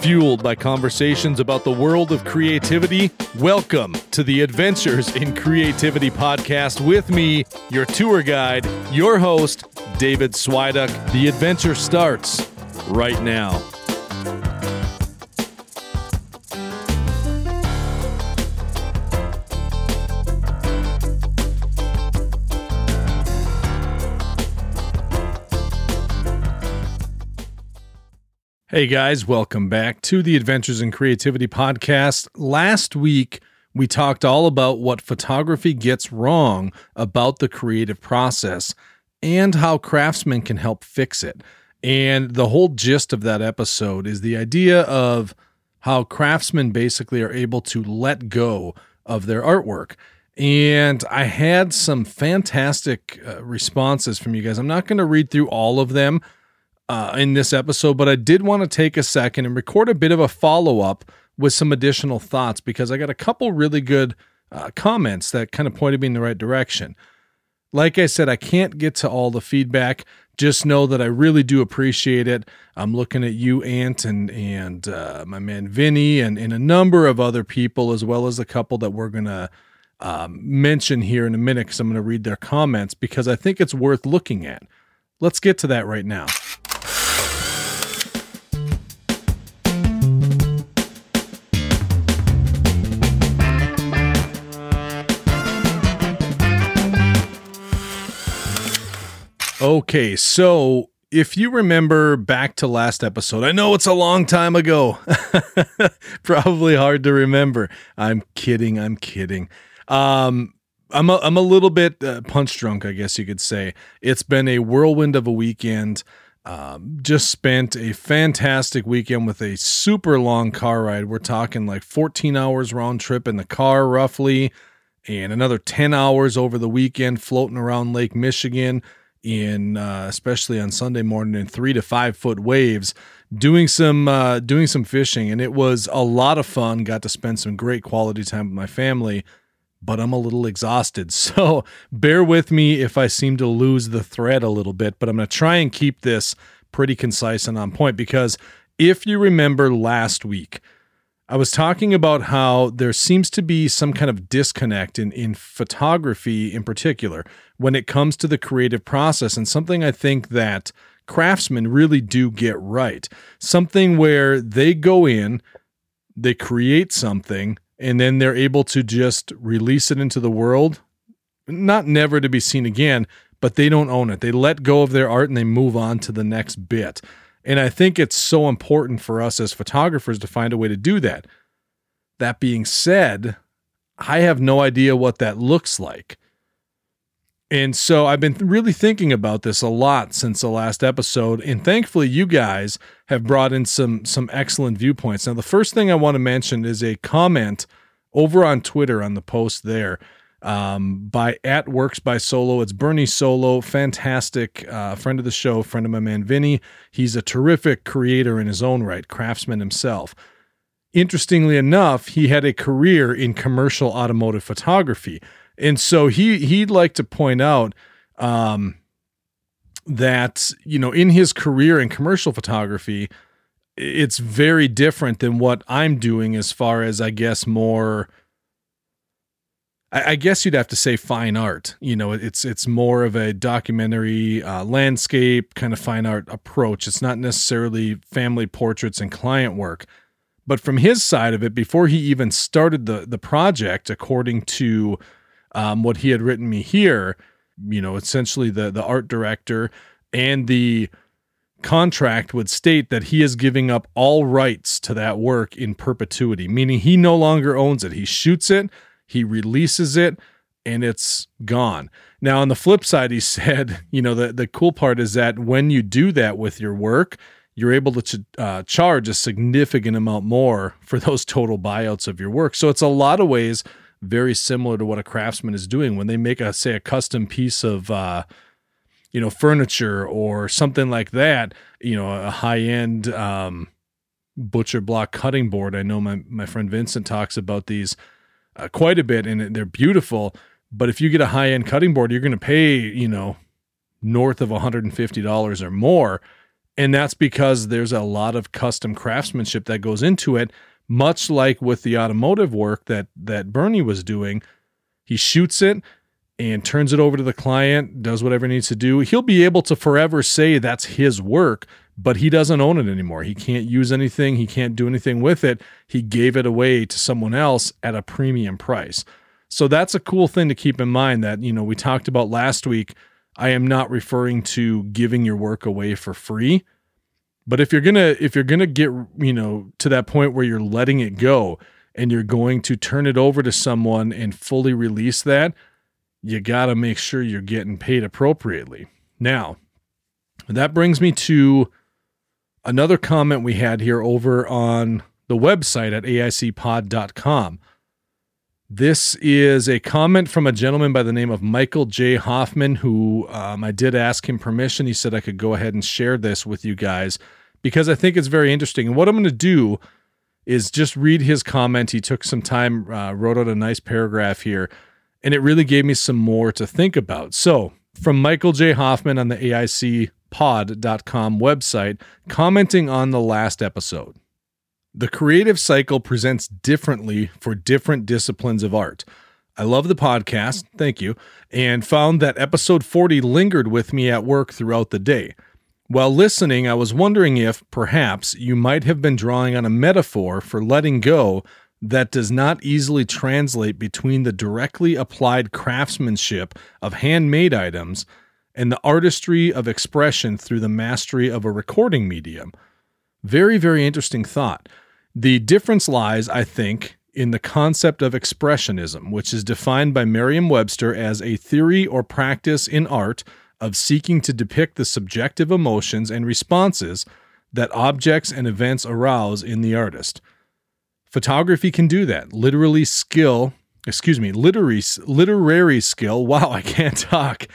fueled by conversations about the world of creativity. Welcome to the Adventures in Creativity podcast with me, your tour guide, your host, David Swiduck. The adventure starts right now. Hey guys, welcome back to the Adventures in Creativity podcast. Last week, we talked all about what photography gets wrong about the creative process and how craftsmen can help fix it. And the whole gist of that episode is the idea of how craftsmen basically are able to let go of their artwork. And I had some fantastic uh, responses from you guys. I'm not going to read through all of them uh, in this episode, but I did want to take a second and record a bit of a follow up with some additional thoughts because I got a couple really good uh, comments that kind of pointed me in the right direction. Like I said, I can't get to all the feedback. Just know that I really do appreciate it. I'm looking at you, Ant, and and uh, my man Vinny, and, and a number of other people, as well as a couple that we're gonna um, mention here in a minute because I'm gonna read their comments because I think it's worth looking at. Let's get to that right now. Okay, so if you remember back to last episode, I know it's a long time ago. Probably hard to remember. I'm kidding. I'm kidding. Um, I'm a, I'm a little bit uh, punch drunk, I guess you could say. It's been a whirlwind of a weekend. Um, just spent a fantastic weekend with a super long car ride. We're talking like 14 hours round trip in the car, roughly, and another 10 hours over the weekend floating around Lake Michigan in uh, especially on Sunday morning in three to five foot waves, doing some uh, doing some fishing, and it was a lot of fun. Got to spend some great quality time with my family, but I'm a little exhausted, so bear with me if I seem to lose the thread a little bit. But I'm going to try and keep this pretty concise and on point because if you remember last week. I was talking about how there seems to be some kind of disconnect in, in photography in particular when it comes to the creative process, and something I think that craftsmen really do get right. Something where they go in, they create something, and then they're able to just release it into the world, not never to be seen again, but they don't own it. They let go of their art and they move on to the next bit. And I think it's so important for us as photographers to find a way to do that. That being said, I have no idea what that looks like. And so I've been really thinking about this a lot since the last episode and thankfully you guys have brought in some some excellent viewpoints. Now the first thing I want to mention is a comment over on Twitter on the post there um, by at works by solo it's bernie solo fantastic uh, friend of the show friend of my man vinny. He's a terrific creator in his own right craftsman himself. Interestingly enough he had a career in commercial automotive photography. And so he he'd like to point out um, that you know in his career in commercial photography it's very different than what i'm doing as far as i guess more I, guess you'd have to say fine art. You know, it's it's more of a documentary uh, landscape kind of fine art approach. It's not necessarily family portraits and client work. But from his side of it, before he even started the the project, according to um, what he had written me here, you know, essentially the the art director and the contract would state that he is giving up all rights to that work in perpetuity, meaning he no longer owns it. He shoots it, he releases it and it's gone. Now, on the flip side, he said, you know, the, the cool part is that when you do that with your work, you're able to ch- uh, charge a significant amount more for those total buyouts of your work. So it's a lot of ways very similar to what a craftsman is doing when they make a say a custom piece of uh, you know furniture or something like that. You know, a high end um, butcher block cutting board. I know my my friend Vincent talks about these uh, quite a bit and they're beautiful. But if you get a high end cutting board, you're going to pay, you know, north of $150 or more. And that's because there's a lot of custom craftsmanship that goes into it, much like with the automotive work that that Bernie was doing. He shoots it and turns it over to the client, does whatever he needs to do. He'll be able to forever say that's his work, but he doesn't own it anymore. He can't use anything, he can't do anything with it. He gave it away to someone else at a premium price. So that's a cool thing to keep in mind that, you know, we talked about last week. I am not referring to giving your work away for free. But if you're going to if you're going to get, you know, to that point where you're letting it go and you're going to turn it over to someone and fully release that, you got to make sure you're getting paid appropriately. Now, that brings me to another comment we had here over on the website at aicpod.com. This is a comment from a gentleman by the name of Michael J. Hoffman, who um, I did ask him permission. He said I could go ahead and share this with you guys because I think it's very interesting. And what I'm going to do is just read his comment. He took some time, uh, wrote out a nice paragraph here, and it really gave me some more to think about. So, from Michael J. Hoffman on the AICpod.com website, commenting on the last episode. The creative cycle presents differently for different disciplines of art. I love the podcast, thank you, and found that episode 40 lingered with me at work throughout the day. While listening, I was wondering if, perhaps, you might have been drawing on a metaphor for letting go that does not easily translate between the directly applied craftsmanship of handmade items and the artistry of expression through the mastery of a recording medium. Very, very interesting thought. The difference lies, I think, in the concept of expressionism, which is defined by Merriam Webster as a theory or practice in art of seeking to depict the subjective emotions and responses that objects and events arouse in the artist. Photography can do that. Literally skill, excuse me, literary literary skill. Wow, I can't talk.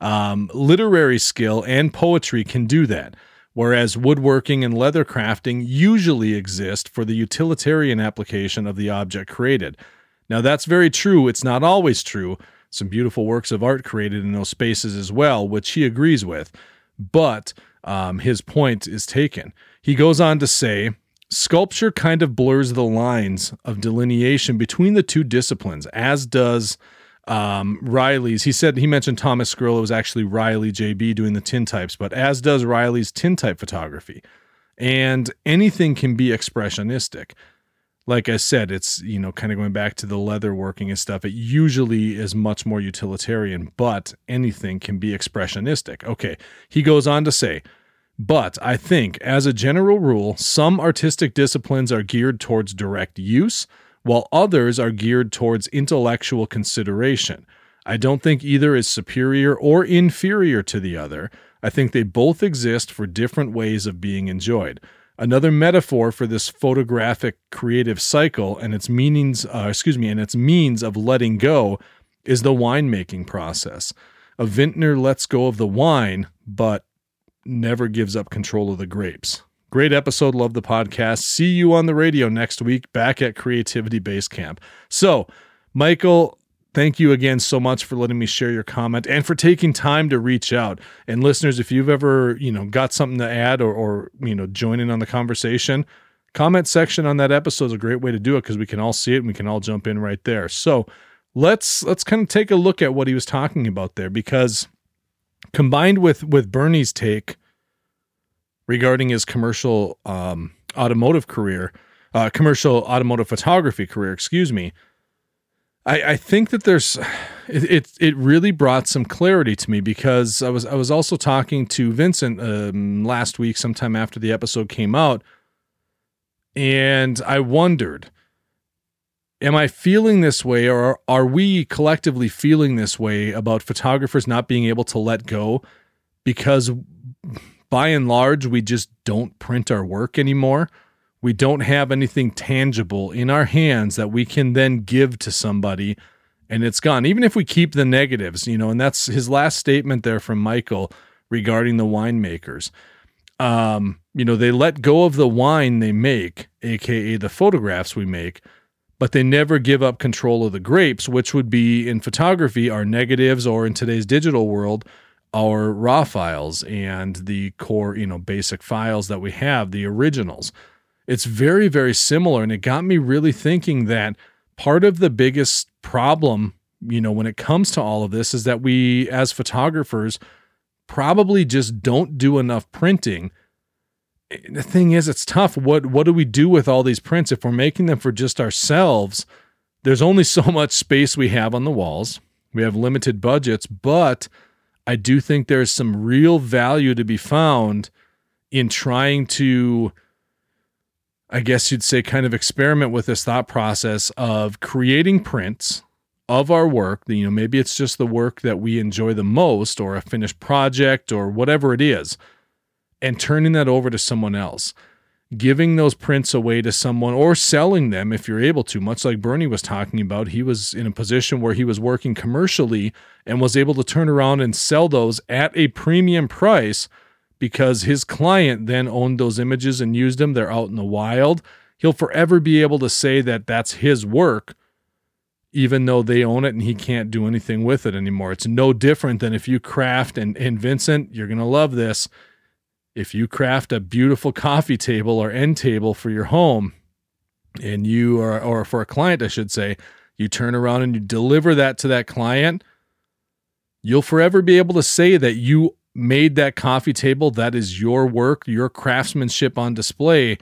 Um, literary skill and poetry can do that whereas woodworking and leather crafting usually exist for the utilitarian application of the object created. Now, that's very true. It's not always true. Some beautiful works of art created in those spaces as well, which he agrees with. But um, his point is taken. He goes on to say sculpture kind of blurs the lines of delineation between the two disciplines, as does um, Riley's. He said he mentioned Thomas Skrillo was actually Riley JB doing the tintypes, but as does Riley's tintype photography. And anything can be expressionistic. Like I said, it's, you know, kind of going back to the leather working and stuff. It usually is much more utilitarian, but anything can be expressionistic. Okay. He goes on to say, but I think, as a general rule, some artistic disciplines are geared towards direct use, while others are geared towards intellectual consideration. I don't think either is superior or inferior to the other. I think they both exist for different ways of being enjoyed. Another metaphor for this photographic creative cycle and its meanings, uh, excuse me, and its means of letting go is the winemaking process. A vintner lets go of the wine, but never gives up control of the grapes. Great episode. Love the podcast. See you on the radio next week back at Creativity Base Camp. So, Michael, thank you again so much for letting me share your comment and for taking time to reach out. And listeners, if you've ever, you know, got something to add or, or you know, join in on the conversation, comment section on that episode is a great way to do it because we can all see it and we can all jump in right there. So let's let's kind of take a look at what he was talking about there because combined with with Bernie's take regarding his commercial um, automotive career, uh, commercial automotive photography career, excuse me. I, I think that there's it, it, it really brought some clarity to me because I was I was also talking to Vincent um, last week sometime after the episode came out and I wondered am I feeling this way or are we collectively feeling this way about photographers not being able to let go because by and large, we just don't print our work anymore. We don't have anything tangible in our hands that we can then give to somebody and it's gone. Even if we keep the negatives, you know, and that's his last statement there from Michael regarding the winemakers. Um, you know, they let go of the wine they make, aka the photographs we make, but they never give up control of the grapes, which would be in photography our negatives or in today's digital world our raw files and the core, you know, basic files that we have, the originals. It's very, very similar. And it got me really thinking that part of the biggest problem, you know, when it comes to all of this is that we, as photographers, probably just don't do enough printing. The thing is, it's tough. What what do we do with all these prints if we're making them for just ourselves? There's only so much space we have on the walls. We have limited budgets, but I do think there's some real value to be found in trying to I guess you'd say kind of experiment with this thought process of creating prints of our work, you know, maybe it's just the work that we enjoy the most or a finished project or whatever it is, and turning that over to someone else. Giving those prints away to someone or selling them if you're able to, much like Bernie was talking about. He was in a position where he was working commercially and was able to turn around and sell those at a premium price because his client then owned those images and used them. They're out in the wild. He'll forever be able to say that that's his work even though they own it and he can't do anything with it anymore. It's no different than if you craft, and, and Vincent, you're going to love this. If you craft a beautiful coffee table or end table for your home, and you are, or for a client, I should say, you turn around and you deliver that to that client, you'll forever be able to say that you made that coffee table. That is your work, your craftsmanship on display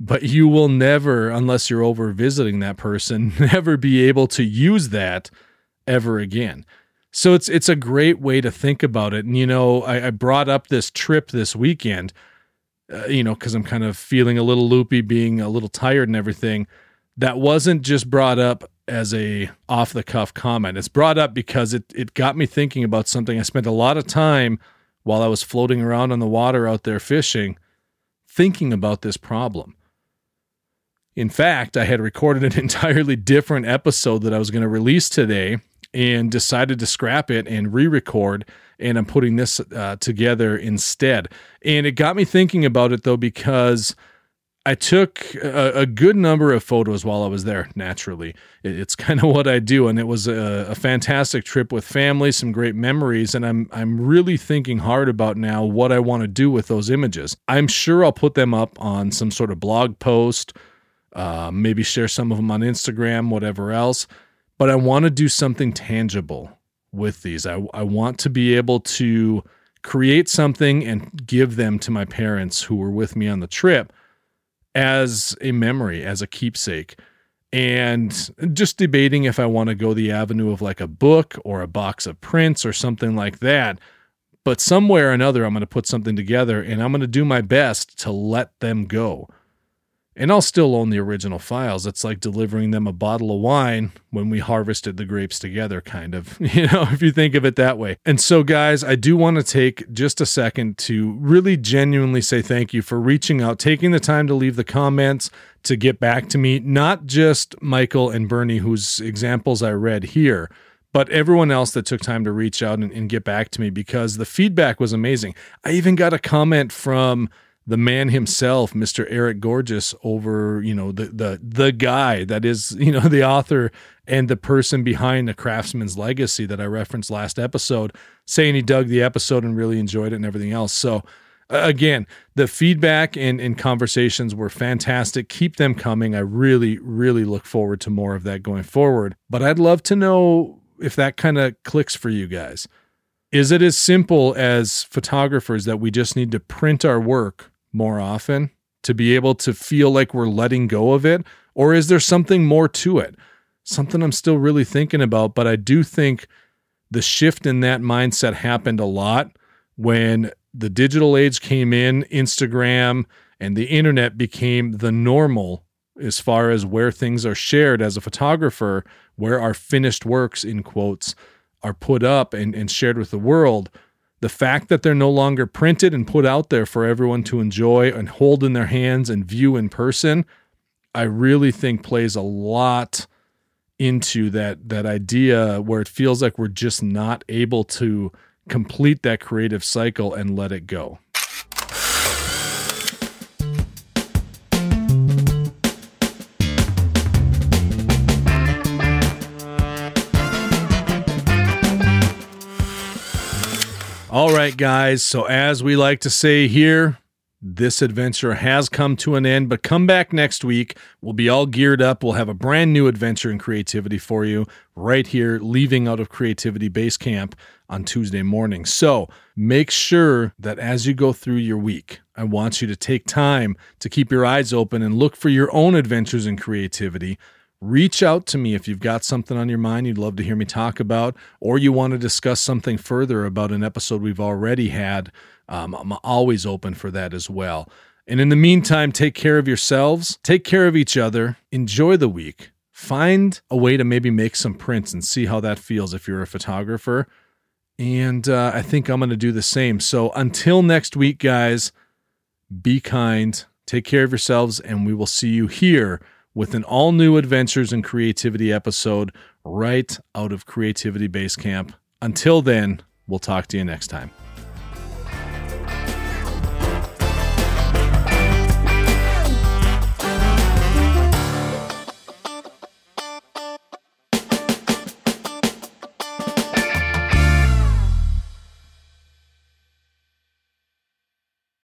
but you will never, unless you're over visiting that person, never be able to use that ever again. So it's it's a great way to think about it. And you know, I, I brought up this trip this weekend, uh, you know, because I'm kind of feeling a little loopy, being a little tired and everything. That wasn't just brought up as a off the cuff comment. It's brought up because it it got me thinking about something. I spent a lot of time while I was floating around on the water out there fishing, thinking about this problem. In fact, I had recorded an entirely different episode that I was going to release today and decided to scrap it and re record. And I'm putting this uh, together instead. And it got me thinking about it though, because I took a, a good number of photos while I was there, naturally. It, it's kind of what I do. And it was a, a fantastic trip with family, some great memories. And I'm, I'm really thinking hard about now what I want to do with those images. I'm sure I'll put them up on some sort of blog post uh, maybe share some of them on Instagram, whatever else. But I want to do something tangible with these. I, I want to be able to create something and give them to my parents who were with me on the trip as a memory, as a keepsake. And just debating if I want to go the avenue of like a book or a box of prints or something like that. But somewhere or another, I'm going to put something together and I'm going to do my best to let them go and I'll still own the original files. It's like delivering them a bottle of wine when we harvested the grapes together, kind of, you know, if you think of it that way. And so, guys, I do want to take just a second to really genuinely say thank you for reaching out, taking the time to leave the comments, to get back to me, not just Michael and Bernie, whose examples I read here. But everyone else that took time to reach out and, and get back to me because the feedback was amazing. I even got a comment from the man himself, Mr. Eric Gorges, over you know the the the guy that is you know the author and the person behind the Craftsman's Legacy that I referenced last episode, saying he dug the episode and really enjoyed it and everything else. So again, the feedback and, and conversations were fantastic. Keep them coming. I really, really look forward to more of that going forward. But I'd love to know if that kind of clicks for you guys. Is it as simple as photographers that we just need to print our work more often to be able to feel like we're letting go of it? Or is there something more to it? Something I'm still really thinking about, but I do think the shift in that mindset happened a lot when the digital age came in, Instagram and the internet became the normal as far as where things are shared as a photographer, where our finished works, in quotes, are put up and, and shared with the world the fact that they're no longer printed and put out there for everyone to enjoy and hold in their hands and view in person, I really think plays a lot into that that idea where it feels like we're just not able to complete that creative cycle and let it go. All right, guys. So, as we like to say here, this adventure has come to an end, but come back next week. We'll be all geared up. We'll have a brand new adventure in creativity for you right here, leaving out of Creativity Base Camp on Tuesday morning. So make sure that as you go through your week, I want you to take time to keep your eyes open and look for your own adventures in creativity. Reach out to me if you've got something on your mind you'd love to hear me talk about, or you want to discuss something further about an episode we've already had um, I'm always open for that as well. And in the meantime, take care of yourselves, take care of each other, enjoy the week. Find a way to maybe make some prints and see how that feels if you're a photographer. And uh, I think I'm going to do the same. So until next week, guys, be kind, take care of yourselves, and we will see you here with an all new Adventures in Creativity episode right out of Creativity Base Camp. Until then, we'll talk to you next time.